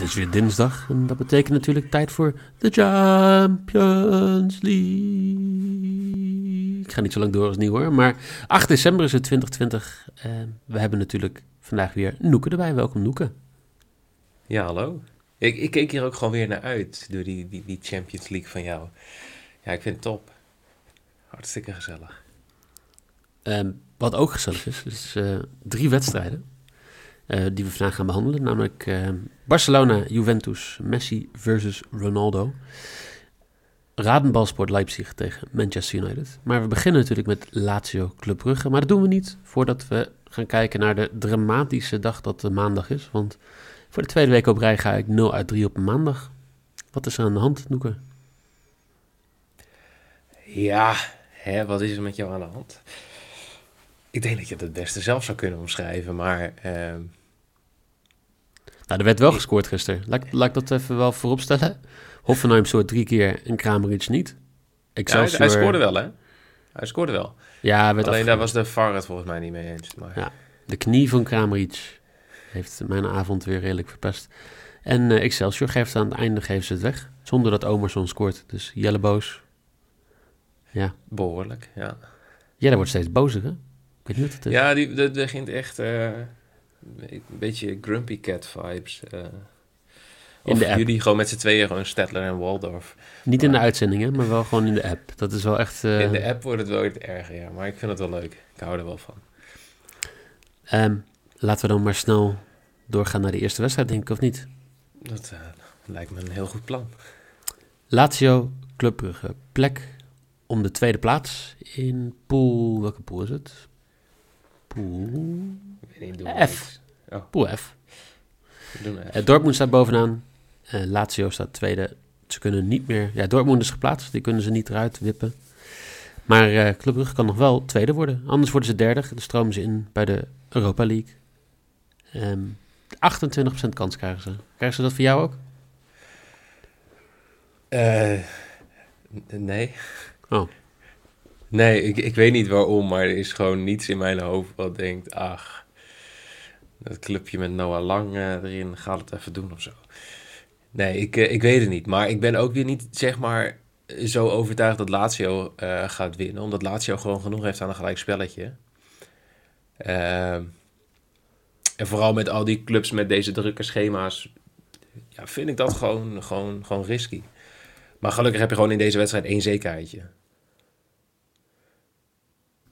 Het is weer dinsdag en dat betekent natuurlijk tijd voor de Champions League. Ik ga niet zo lang door als nieuw hoor, maar 8 december is het 2020 en we hebben natuurlijk vandaag weer Noeke erbij. Welkom Noeke. Ja, hallo. Ik, ik keek hier ook gewoon weer naar uit door die, die, die Champions League van jou. Ja, ik vind het top. Hartstikke gezellig. Ehm, wat ook gezellig is, is eh, drie wedstrijden eh, die we vandaag gaan behandelen. Namelijk eh, Barcelona, Juventus, Messi versus Ronaldo. Radenbalsport Leipzig tegen Manchester United. Maar we beginnen natuurlijk met Lazio Club Brugge. Maar dat doen we niet voordat we gaan kijken naar de dramatische dag dat de maandag is. Want voor de tweede week op rij ga ik 0 uit 3 op maandag. Wat is er aan de hand, Noeke? Ja, hè, wat is er met jou aan de hand? Ik denk dat je het het beste zelf zou kunnen omschrijven, maar... ehm, Nou, er werd wel gescoord gisteren. Laat, laat ik dat even wel vooropstellen. Hoffenheim soort drie keer en Kramer iets niet. ja, hij, scoorde wel, hè? Hij scoorde wel. Ja, Alleen daar was de VAR het volgens mij niet mee eens. Maar... Ja. De knie van Kramaric heeft mijn avond weer redelijk verpest. En eh, Excelsior geeft aan het einde geven ze het weg. Zonder dat Omerson scoort. Dus Jelle boos. Ja. Behoorlijk, ja. Jelle wordt steeds bozer, hè? Ik weet niet wat het is. Ja, die, dat begint echt eh, een beetje Grumpy Cat vibes. eh. In de app. jullie gewoon met z'n tweeën, gewoon Stedtler en Waldorf. Niet in de uitzending, hè? Maar wel gewoon in de app. Dat is wel echt... eh, In de app wordt het wel iets erger, ja. Maar ik vind het wel leuk. Ik hou er wel van. ehm, laten we dan maar snel doorgaan naar de eerste wedstrijd, denk ik, of niet? Dat eh, lijkt me een heel goed plan. Lazio, Club Brugge. Plek om de tweede plaats in pool... Welke pool is het? Pool... Ik weet niet, doen we F. niks. Oh, F. doen F. Eh, Dortmund staat bovenaan. Eh, Lazio staat tweede. Ze kunnen niet meer... Ja, Dortmund is geplaatst. Die kunnen ze niet eruit wippen. Maar eh Club Brugge kan nog wel tweede worden. Anders worden ze derde. Dan stromen ze in bij de Europa League. Ehm 28% kans krijgen ze. Krijgen ze dat voor jou ook? Eh, n- nee. Oh. Nee, ik, ik weet niet waarom, maar er is gewoon niets in mijn hoofd wat denkt, ach, dat clubje met Noah Lang erin, gaat het even doen of zo. Nee, ik, eh, ik weet het niet. Maar ik ben ook weer niet, zeg maar, zo overtuigd dat Lazio eh, gaat winnen. Omdat Lazio gewoon genoeg heeft aan een gelijk spelletje. Ehm, en vooral met al die clubs met deze drukke schema's, ja, vind ik dat gewoon, gewoon, gewoon risky. Maar gelukkig heb je gewoon in deze wedstrijd één zekerheidje.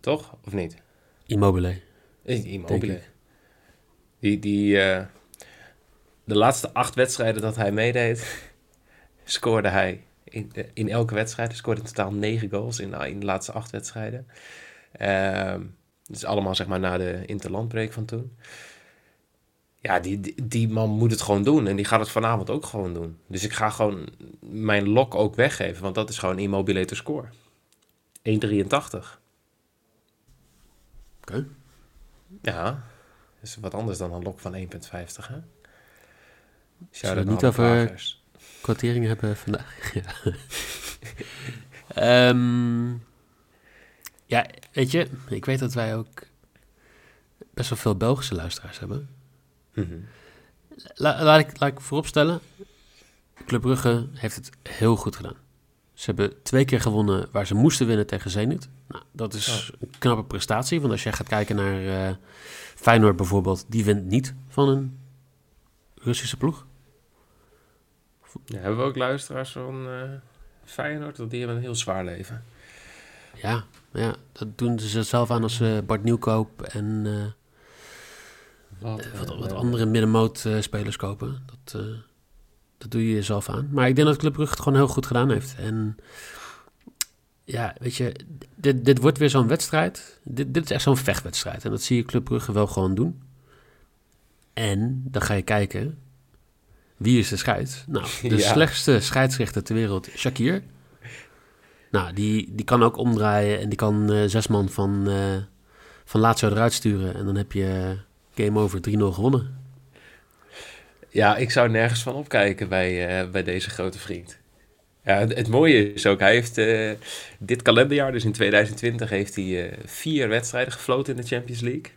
Toch? Of niet? Immobile. Immobile. Die, die, eh, de laatste acht wedstrijden dat hij meedeed, scoorde hij in, eh, in elke wedstrijd. Hij scoorde in totaal negen goals in, in de laatste acht wedstrijden. Ehm dus allemaal zeg maar na de interlandbreak van toen. Ja, die, die, die man moet het gewoon doen. En die gaat het vanavond ook gewoon doen. Dus ik ga gewoon mijn lok ook weggeven. Want dat is gewoon Immobile te score. 1,83. Oké. Ja, dat is wat anders dan een lok van 1,50, hè? Zullen we niet over-. Kwarteringen hebben vandaag. ja. Ehm, ja, weet je, ik weet dat wij ook best wel veel Belgische luisteraars hebben. Mhm. La- laat, ik, laat ik vooropstellen, Club Brugge heeft het heel goed gedaan. Ze hebben twee keer gewonnen waar ze moesten winnen tegen Zenit. Nou, dat is een knappe prestatie, want als je gaat kijken naar eh, Feyenoord bijvoorbeeld, die wint niet van een Russische ploeg. Ja, hebben we ook luisteraars van eh Feyenoord? Want die hebben een heel zwaar leven. Ja, ja, dat doen ze zelf aan als eh, Bart Nieuwkoop en Wat, wat, wat andere middenmoot spelers kopen. Dat, dat doe je jezelf aan. Maar ik denk dat Club Brugge het gewoon heel goed gedaan heeft. En ja, weet je, dit, dit wordt weer zo'n wedstrijd. Dit, dit is echt zo'n vechtwedstrijd. En dat zie je Club Brugge wel gewoon doen. En dan ga je kijken, wie is de scheids? Nou, de Ja. slechtste scheidsrechter ter wereld, Shakir. Nou, die, die kan ook omdraaien en die kan eh, zes man van, eh van Lazio eruit sturen. En dan heb je game over 3-0 gewonnen. Ja, ik zou nergens van opkijken bij, eh, bij deze grote vriend. Ja, het, het mooie is ook, hij heeft eh, dit kalenderjaar, dus in 2020, heeft hij eh, vier wedstrijden gefloten in de Champions League.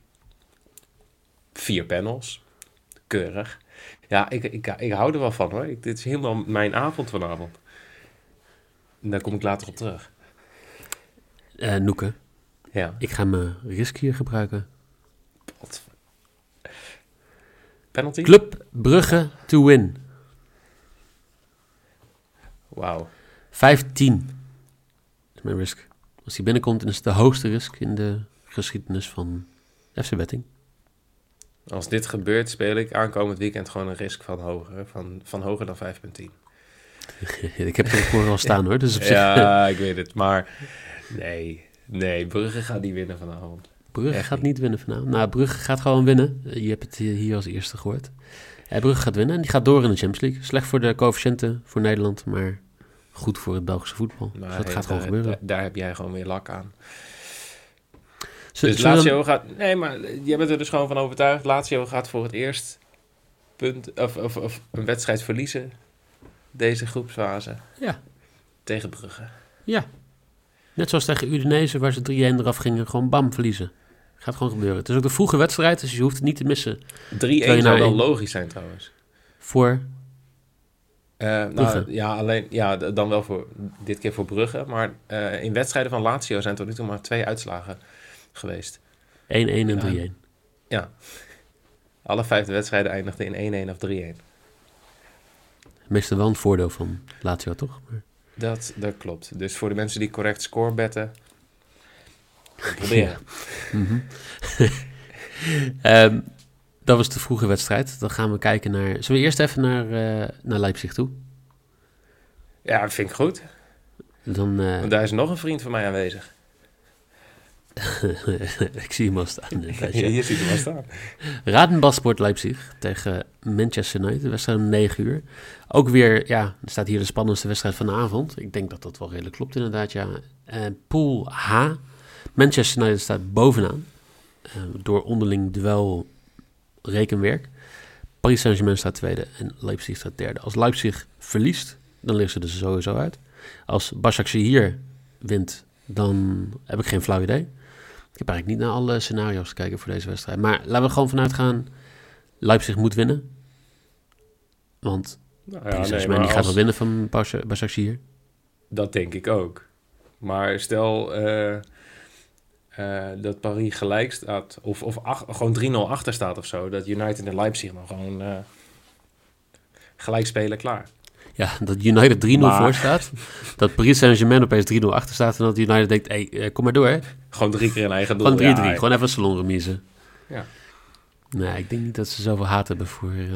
Vier panels. Keurig. Ja, ik, ik, ik hou er wel van hoor. Ik, dit is helemaal mijn avond vanavond. En daar kom ik later op terug. Noeke, Ja. ik ga mijn risk hier gebruiken. Wat- Penalty? Club Brugge to win. Wauw. 15 is mijn risk. Als die binnenkomt, dan is het de hoogste risk in de geschiedenis van FC Betting. Als dit gebeurt, speel ik aankomend weekend gewoon een risk van hoger, van, van hoger dan 5,10. ik heb het voor al staan hoor, dus op zich... Ja, ik weet het. Maar nee, nee, Brugge gaat niet winnen vanavond. Brugge gaat niet. winnen vanavond. Nou, Brugge gaat gewoon winnen. Eh, Je hebt het hier als eerste gehoord. Ja, Brugge gaat winnen en die gaat door in de Champions League. Slecht voor de coëfficiënten voor Nederland, maar goed voor het Belgische voetbal. Maar dus dat hey, gaat gewoon gebeuren. Daar, daar heb jij gewoon weer lak aan. Z- Dus Lazio gaat... Nee, maar jij bent er dus gewoon van overtuigd. Lazio gaat voor het eerst punt, of, of, of een wedstrijd verliezen. Deze groepsfase. Ja. Tegen Brugge. Ja. Net zoals tegen Udinese, waar ze 3-1 eraf gingen, gewoon bam, verliezen. Gaat gewoon gebeuren. Het is ook de vroege wedstrijd, dus je hoeft het niet te missen. 3-1 Terwijl zou wel één- logisch zijn trouwens. Voor, Eh, nou, ja, alleen, ja, dan wel voor dit keer voor Brugge. Maar eh, in wedstrijden van Lazio zijn tot nu toe maar twee uitslagen geweest. 1-1 en Ja. 3-1. Alle vijf de wedstrijden eindigden in 1-1 of 3-1. Meestal wel een voordeel van Lazio, toch? Maar, Dat, dat klopt. Dus voor de mensen die correct score proberen. Mhm. Ehm, dat was de vroege wedstrijd. Dan gaan we kijken naar... Zullen we eerst even naar, eh, naar Leipzig toe? Ja, dat vind ik goed. Dan, eh, Want daar is nog een vriend van mij aanwezig. ik zie hem al staan. ja. Hier ziet hem wel staan. Radenbasport Leipzig tegen Manchester United. De wedstrijd om 9 uur. Ook weer, ja, er staat hier de spannendste wedstrijd van de avond. Ik denk dat dat wel redelijk klopt inderdaad, ja. Eh, pool H. Manchester United staat bovenaan. eh, door onderling duel rekenwerk. Paris Saint-Germain staat tweede en Leipzig staat derde. Als Leipzig verliest, dan liggen ze er sowieso uit. Als Başakşehir wint, dan heb ik geen flauw idee. Ik heb eigenlijk niet naar alle scenario's te kijken voor deze wedstrijd. Maar laten we er gewoon vanuit gaan. Leipzig moet winnen. Want Nou Paris ja, nee, die gaat wel winnen van Bas- Başakşehir. Dat denk ik ook. Maar stel eh, eh, dat Paris gelijk staat, of, of ach- gewoon 3-0 achter staat of zo, dat United en Leipzig dan gewoon eh, gelijk spelen klaar. Ja, dat United 3-0 Maar- voor staat. Dat Paris Saint-Germain opeens 3-0 achter staat. En dat United denkt, hey, eh, kom maar door. hè. Gewoon drie keer een eigen doel. Gewoon 3-3. Ja, Gewoon even een salonremise. Ja. Nee, ik denk niet dat ze zoveel haat hebben voor eh,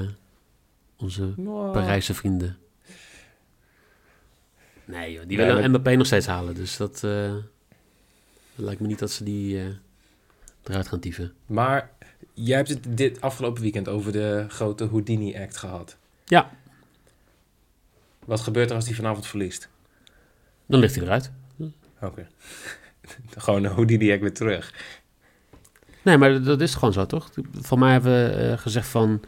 onze Nou, Parijse vrienden. Nee joh, die Nee, willen maar- Mbappé nog steeds halen. Dus dat, eh, lijkt me niet dat ze die eh, eruit gaan dieven. Maar jij hebt het dit afgelopen weekend over de grote Houdini-act gehad. Ja. Wat gebeurt er als die vanavond verliest? Dan ligt hij eruit. Oké. gewoon een Houdini-act weer terug. Nee, maar dat is gewoon zo, toch? Van mij hebben we eh, gezegd van...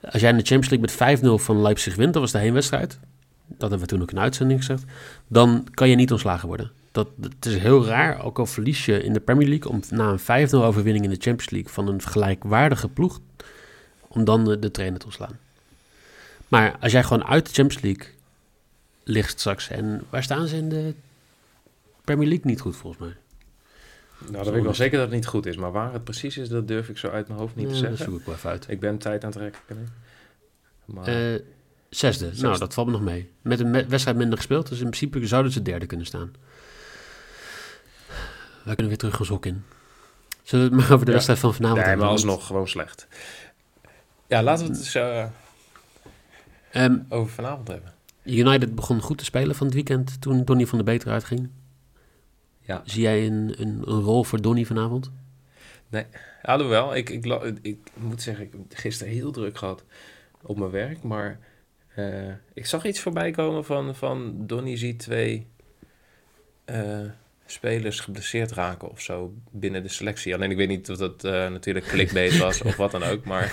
Als jij in de Champions League met 5-0 van Leipzig wint, dat was de heenwedstrijd. Dat hebben we toen ook in uitzending gezegd. Dan kan je niet ontslagen worden. Dat, het is heel raar, ook al verlies je in de Premier League... om na een 5-0 overwinning in de Champions League van een gelijkwaardige ploeg... om dan de, de trainer te ontslaan. Maar als jij gewoon uit de Champions League ligt straks... en waar staan ze in de Premier League niet goed, volgens mij? Nou, dan weet ik wel zeker dat het niet goed is. Maar waar het precies is, dat durf ik zo uit mijn hoofd niet te Nee, dat zeggen. zoek ik wel even uit. Ik ben tijd aan het rekken. Maar Eh, zesde. Nou, dat valt me nog mee. Met een wedstrijd minder gespeeld, dus in principe zouden ze derde kunnen staan. Wij kunnen weer terug gaan zoeken in. Zullen we het maar over de wedstrijd van vanavond nee, hebben? maar Want- alsnog gewoon slecht. Ja, laten we het eens... Ehm, over vanavond hebben. United begon goed te spelen van het weekend toen Donny van de Beter uitging. Ja. Zie jij een, een, een rol voor Donny vanavond? Alhoewel, ik, ik, la- ik moet zeggen, ik heb gisteren heel druk gehad op mijn werk. Maar eh, ik zag iets voorbij komen van, van Donny ziet twee eh, spelers geblesseerd raken of zo binnen de selectie. Alleen ik weet niet of dat eh, natuurlijk clickbait was of wat dan ook. Maar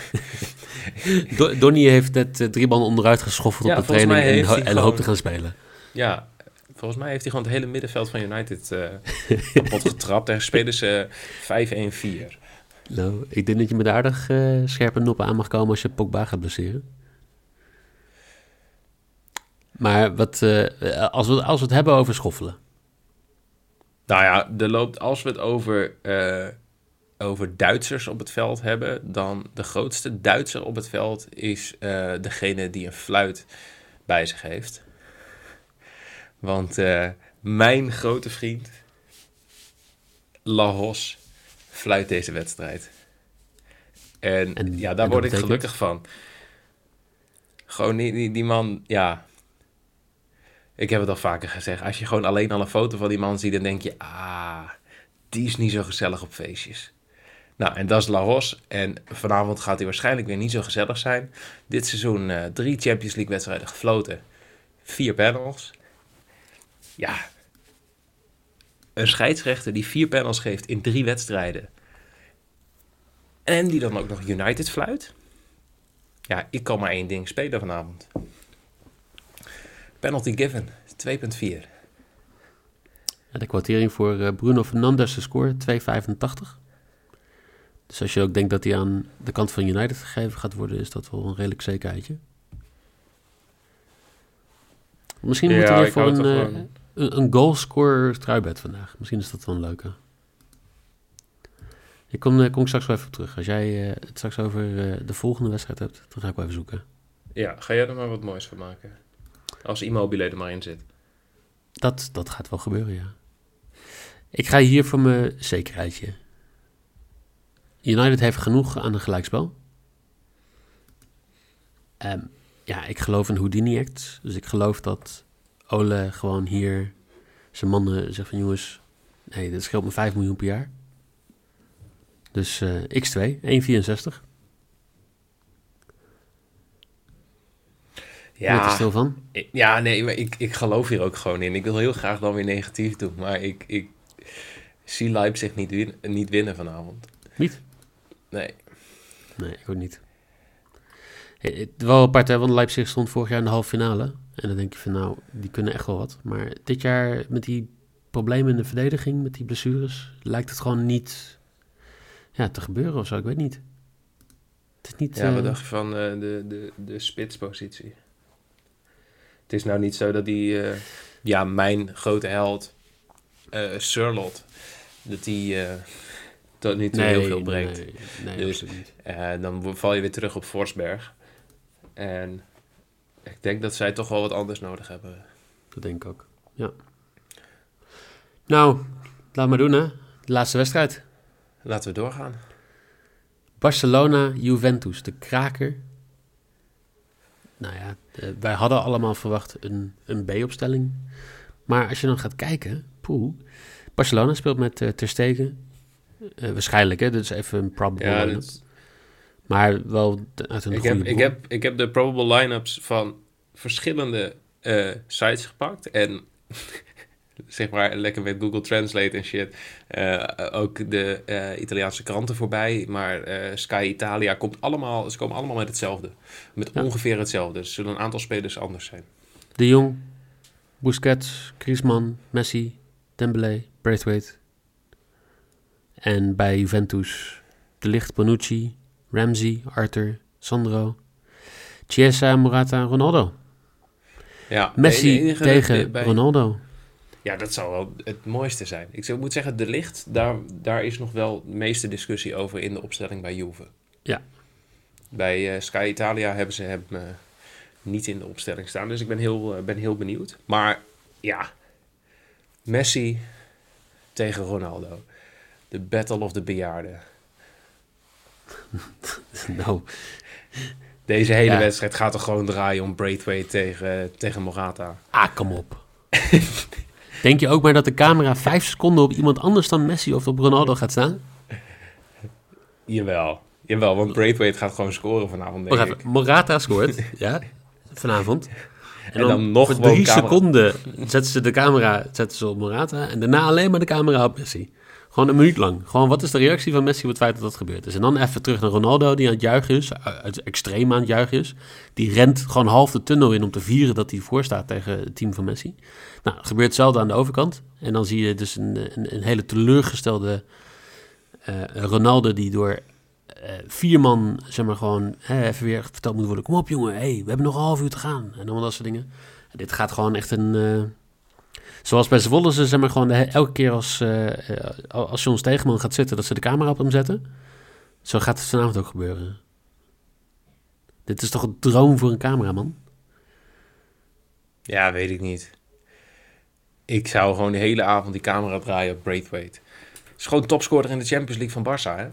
Do- Donny heeft net eh, drie man onderuit geschoffeld Ja, op de training en, ho- hij en gewoon- hoopt te gaan spelen. ja, volgens mij heeft hij gewoon het hele middenveld van United eh kapot getrapt. En spelen ze 5-1-4. Nou, ik denk dat je met aardig scherpe noppen aan mag komen als je Pogba gaat blesseren. Maar wat, als, we, als we het hebben over schoffelen. Nou ja, er loopt, als we het over, eh, over Duitsers op het veld hebben, dan de grootste Duitser op het veld is eh, degene die een fluit bij zich heeft. Want eh, mijn grote vriend, Lahos, fluit deze wedstrijd. En, En- ja, daar word ik betekent? gelukkig van. Gewoon die, die, die man, ja, ik heb het al vaker gezegd. Als je gewoon alleen al een foto van die man ziet, dan denk je... Ah, die is niet zo gezellig op feestjes. Nou, en dat is Laros. En vanavond gaat hij waarschijnlijk weer niet zo gezellig zijn. Dit seizoen eh, drie Champions League wedstrijden gefloten. Vier panels. Ja. Een scheidsrechter die vier panels geeft in drie wedstrijden. En die dan ook nog United fluit. Ja, ik kan maar één ding spelen vanavond. Penalty given, 2.4. Ja, de kwartering voor eh, Bruno Fernandes de score 2,85. Dus als je ook denkt dat hij aan de kant van United gegeven gaat worden, is dat wel een redelijk zekerheidje. Misschien Ja, moeten we voor een, eh, een, een goalscorer struibed vandaag. Misschien is dat wel een leuke. Ik kom, eh, kom ik straks wel even op terug. Als jij eh, het straks over eh, de volgende wedstrijd hebt, dan ga ik wel even zoeken. Ja, ga jij er maar wat moois van maken. Als Immobile er maar in zit. Dat, dat gaat wel gebeuren, ja. Ik ga hier voor mijn zekerheidje. United heeft genoeg aan een gelijkspel. Ehm, ja, ik geloof in Houdini Act. Dus ik geloof dat Ole gewoon hier zijn mannen zegt van... jongens, nee, dit scheelt me 5 miljoen per jaar. Dus eh, x2, 1,64. Ja. Is er stil van? ik- ja, nee, maar ik, ik geloof hier ook gewoon in. Ik wil heel graag dan weer negatief doen. Maar ik, ik zie Leipzig niet, win, niet winnen vanavond. Niet? Nee. Nee, ik ook niet. Eh, Het wel apart, hè, want Leipzig stond vorig jaar in de halve finale. En dan denk je van, nou, die kunnen echt wel wat. Maar dit jaar met die problemen in de verdediging, met die blessures, lijkt het gewoon niet ja, te gebeuren of zo. Ik weet niet. Het is niet... Ja, eh, wat dacht je van eh, de, de, de spitspositie? Het is nou niet zo dat die, eh, ja, mijn grote held, Surlot, dat die eh, tot nu toe heel veel brengt. Nee, nee Dus- dan val je weer terug op Forsberg. En ik denk dat zij toch wel wat anders nodig hebben. Dat denk ik ook, ja. Nou, laat maar doen, hè. De laatste wedstrijd. Laten we doorgaan. Barcelona-Juventus, de kraker. Nou ja, wij hadden allemaal verwacht een, een B-opstelling. Maar als je dan gaat kijken, poeh. Barcelona speelt met eh Ter Stegen. Eh, waarschijnlijk, hè. Dit is even een probable Ja, line-up. dit- Maar wel uit een ik, goede heb, ik, heb, ik heb de probable line-ups van verschillende eh, sites gepakt. En zeg maar lekker met Google Translate en shit. eh, ook de eh, Italiaanse kranten voorbij. Maar eh, Sky Italia komt allemaal, ze komen allemaal met hetzelfde. Met Ja. ongeveer hetzelfde. Er zullen een aantal spelers anders zijn. De Jong, Busquets, Griezmann, Messi, Dembele, Braithwaite. En bij Juventus De Ligt, Bonucci, Ramsey, Arthur, Sandro, Chiesa, Morata, Ronaldo. Ja, Messi enige- tegen bij- Ronaldo. Ja, dat zou wel het mooiste zijn. Ik zou- moet zeggen, de licht, daar, daar is nog wel de meeste discussie over in de opstelling bij Juve. Ja. Bij eh, Sky Italia hebben ze hem eh, niet in de opstelling staan. Dus ik ben heel, eh, ben heel benieuwd. Maar ja, Messi tegen Ronaldo. De battle of the bejaarden. nou, Deze hele Ja. wedstrijd gaat toch gewoon draaien om Braithwaite tegen, tegen Morata. Ah, kom op. Denk je ook maar dat de camera vijf seconden op iemand anders dan Messi of op Ronaldo gaat staan? Jawel. Jawel, want Braithwaite gaat gewoon scoren vanavond, denk ik. Morata scoort, ja, vanavond. En, En dan nog voor drie camera. seconden zetten ze de camera zetten ze op Morata en daarna alleen maar de camera op Messi. Gewoon een minuut lang. Gewoon wat is de reactie van Messi op het feit dat dat gebeurd is. En dan even terug naar Ronaldo die aan het juichen is, extreem aan het juichen is. Die rent gewoon half de tunnel in om te vieren dat hij voor staat tegen het team van Messi. Nou, het gebeurt hetzelfde aan de overkant. En dan zie je dus een, een, een hele teleurgestelde eh, Ronaldo die door eh, vier man, zeg maar gewoon, hè, even weer verteld moet worden. Kom op jongen, hey, we hebben nog een half uur te gaan. En allemaal dat soort dingen. En dit gaat gewoon echt een... eh, zoals bij Zwolle ze, zeg maar gewoon de, elke keer als, eh, als John Stegeman gaat zitten, dat ze de camera op hem zetten. Zo gaat het vanavond ook gebeuren. Dit is toch een droom voor een cameraman? Ja, weet ik niet. Ik zou gewoon de hele avond die camera draaien op Braithwaite. Is gewoon topscorer in de Champions League van Barça, hè?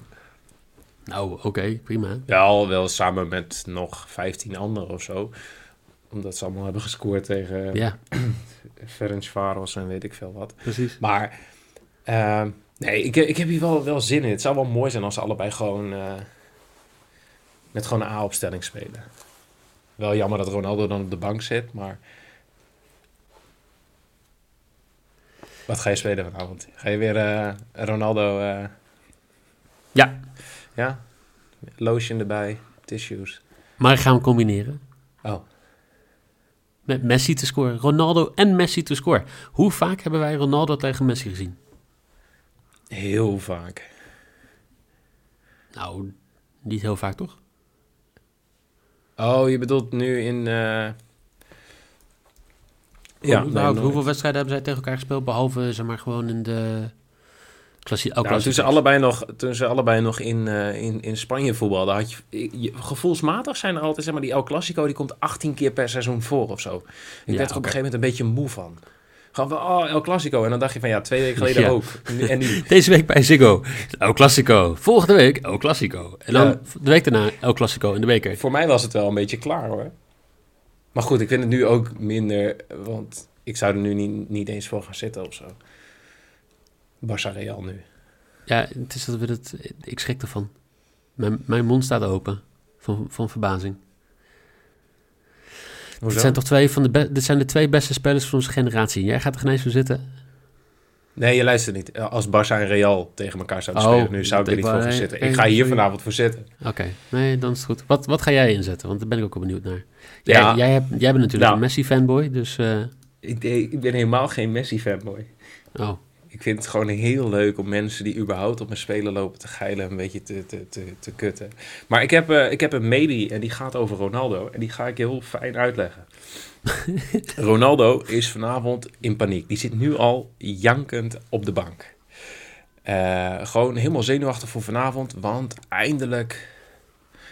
Nou, oké, prima. Wel, wel samen met nog 15 anderen of zo. Omdat ze allemaal hebben gescoord tegen Ja, Ferencvaros en weet ik veel wat. precies. Maar ehm, nee, ik, ik heb hier wel, wel zin in. Het zou wel mooi zijn als ze allebei gewoon eh, met gewoon een A-opstelling spelen. Wel jammer dat Ronaldo dan op de bank zit, maar... Wat ga je spelen vanavond? Ga je weer eh, Ronaldo... eh, Ja, ja? Lotion erbij, tissues. maar ik ga hem combineren. Oh, Met Messi te scoren. Ronaldo en Messi te scoren. Hoe vaak hebben wij Ronaldo tegen Messi gezien? heel vaak. Nou, niet heel vaak toch? Oh, je bedoelt nu in... eh, Ja, nou, hoeveel wedstrijden hebben zij tegen elkaar gespeeld? Behalve, zeg maar, gewoon in de klassie. Nou, toen, ze allebei nog, toen ze allebei nog in, eh, in, in Spanje voetbalden, had je, je- gevoelsmatig zijn er altijd, zeg maar, die El Clasico, die komt 18 keer per seizoen voor of zo. Ik Ja, werd er op een gegeven moment een beetje moe van. Gewoon van, oh, El Clasico. En dan dacht je van, ja, twee weken geleden Ja. ook. En nu- En nu. Deze week bij Ziggo. El Clasico. Volgende week El Clasico. En dan Ja. de week daarna El Clasico in de beker. Voor mij was het wel een beetje klaar, hoor. Maar goed, ik vind het nu ook minder, want ik zou er nu niet, niet eens voor gaan zitten of zo. Barça Real nu. Ja, het is dat we het. Ik schrik ervan. Mijn, mijn mond staat open van, van verbazing. Hoezo? Dit zijn toch twee van de be- dit zijn de twee beste spelers van onze generatie. Jij gaat er geen eens voor zitten. Nee, je luistert niet. Als Barça en Real tegen elkaar zouden Oh, spelen, nu zou ik er niet voor gaan zitten. Ik ga hier vanavond voor zitten. Oké, nee, dan is het goed. Wat, wat ga jij inzetten? Want daar ben ik ook wel benieuwd naar. Jij, Ja. jij, hebt, jij bent natuurlijk Nou. een Messi-fanboy, dus... eh, Ik, ik ben helemaal geen Messi-fanboy. oh, Ik vind het gewoon heel leuk om mensen die überhaupt op mijn spelen lopen te geilen een beetje te, te, te, te kutten. Maar ik heb, eh, ik heb een maybe en die gaat over Ronaldo. En die ga ik heel fijn uitleggen. Ronaldo is vanavond in paniek. Die zit nu al jankend op de bank. Eh, gewoon helemaal zenuwachtig voor vanavond. Want eindelijk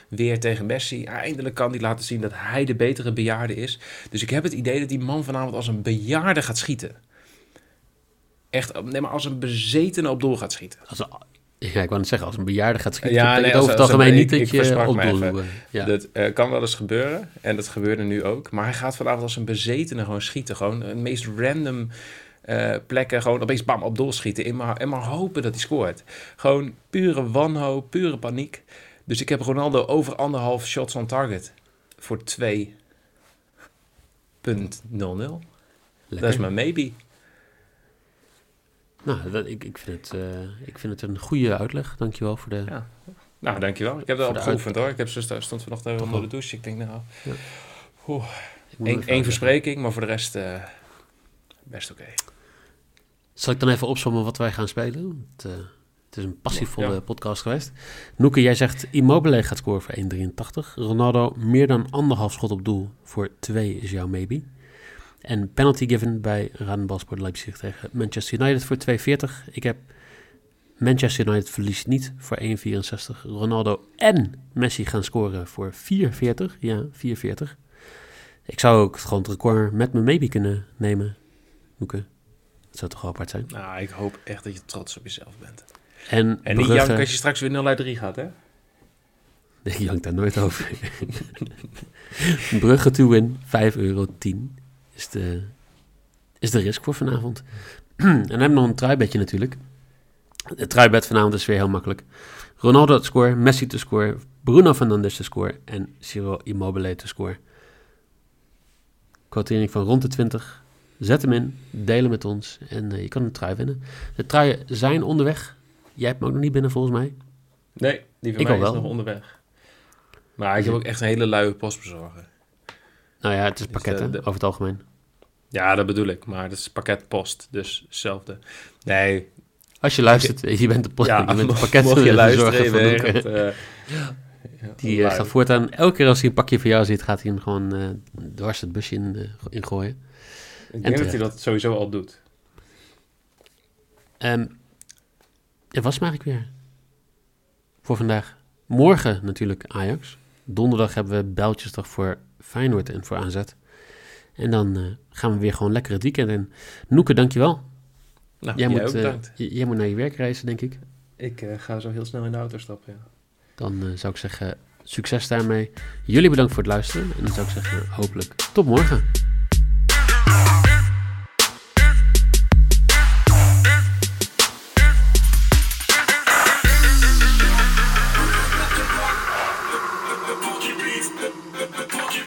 weer tegen Messi. Eindelijk kan hij laten zien dat hij de betere bejaarde is. Dus ik heb het idee dat die man vanavond als een bejaarde gaat schieten. Echt, nee, maar als een bezetene op doel gaat schieten. als, ja, ik wou net zeggen, als een bejaarde gaat schieten, Ja, nee, het over het een- algemeen niet ik- dat ik je op doel... eh, ja. Dat eh, kan wel eens gebeuren. En dat gebeurde nu ook. Maar hij gaat vanavond als een bezetene gewoon schieten. Gewoon de meest random eh, plekken. Gewoon opeens bam op doel schieten. En maar, en maar hopen dat hij scoort. Gewoon pure wanhoop, pure paniek. Dus ik heb Ronaldo over anderhalf shots on target. Voor 2.00. Dat is mijn maybe. Nou, dat, ik, ik, vind het, eh, ik vind het een goede uitleg. Dankjewel voor de... Ja. Nou, dankjewel. Ik heb Voor al geoefend hoor. Ik heb zo stond vanochtend even onder de douche. Ik denk nou, Ja. oeh, één, verspreking, maar voor de rest eh, best oké. Zal ik dan even opzommen wat wij gaan spelen? Het, eh, het is een passievolle Ja. podcast geweest. Noeke, jij zegt Immobile gaat scoren voor 1,83. Ronaldo meer dan anderhalf schot op doel voor 2 is jouw maybe. En penalty given bij Radenbalsport Leipzig tegen Manchester United voor 2,40. Ik heb Manchester United verliest niet voor 1,64. Ronaldo en Messi gaan scoren voor 4,40. Ja, 4,40. Ik zou ook gewoon het record met mijn maybe kunnen nemen, Noeke. Dat zou toch wel apart zijn. Nou, ik hoop echt dat je trots op jezelf bent. En, En niet janken als je straks weer 0 uit 3 gaat, hè? Ik jank daar nooit over. Brugge to win, 5 euro 10 is de, is de risk voor vanavond. en dan hebben we nog een truibedje natuurlijk. De truibed vanavond is weer heel makkelijk. Ronaldo te score, Messi te score, Bruno Fernandes te score en Ciro Immobile te score. Quotering van rond de 20. Zet hem in, delen met ons en uh, je kan een trui winnen. De truien zijn onderweg. Jij hebt hem ook nog niet binnen volgens mij. Nee, die van Ik mij is wel. nog onderweg. Maar ik heb ook echt een hele luie postbezorger. Nou ja, het is Dus pakketten de- over het algemeen. Ja, dat bedoel ik. Maar dat is pakketpost, dus hetzelfde. Nee, Als je luistert, je bent de, ja, je bent de mocht- pakketten mocht je luisteren, van echt, eh, Die eh, lui. gaat voortaan, elke keer als hij een pakje van jou ziet, gaat hij hem gewoon eh, dwars het busje in, eh, in gooien. Ik denk dat hij dat sowieso al doet. Ehm het was maar ik weer. Voor vandaag. Morgen natuurlijk Ajax. Donderdag hebben we Bijltjesdag voor Feyenoord en voor AZ. En dan eh, gaan we weer gewoon lekker het weekend in. Noeke, dankjewel. Nou, Jij jij, moet, jij moet naar je werk reizen, denk ik. Ik eh, ga zo heel snel in de auto stappen, ja. Dan eh, zou ik zeggen, succes daarmee. Jullie bedankt voor het luisteren. En dan zou ik zeggen, hopelijk tot morgen.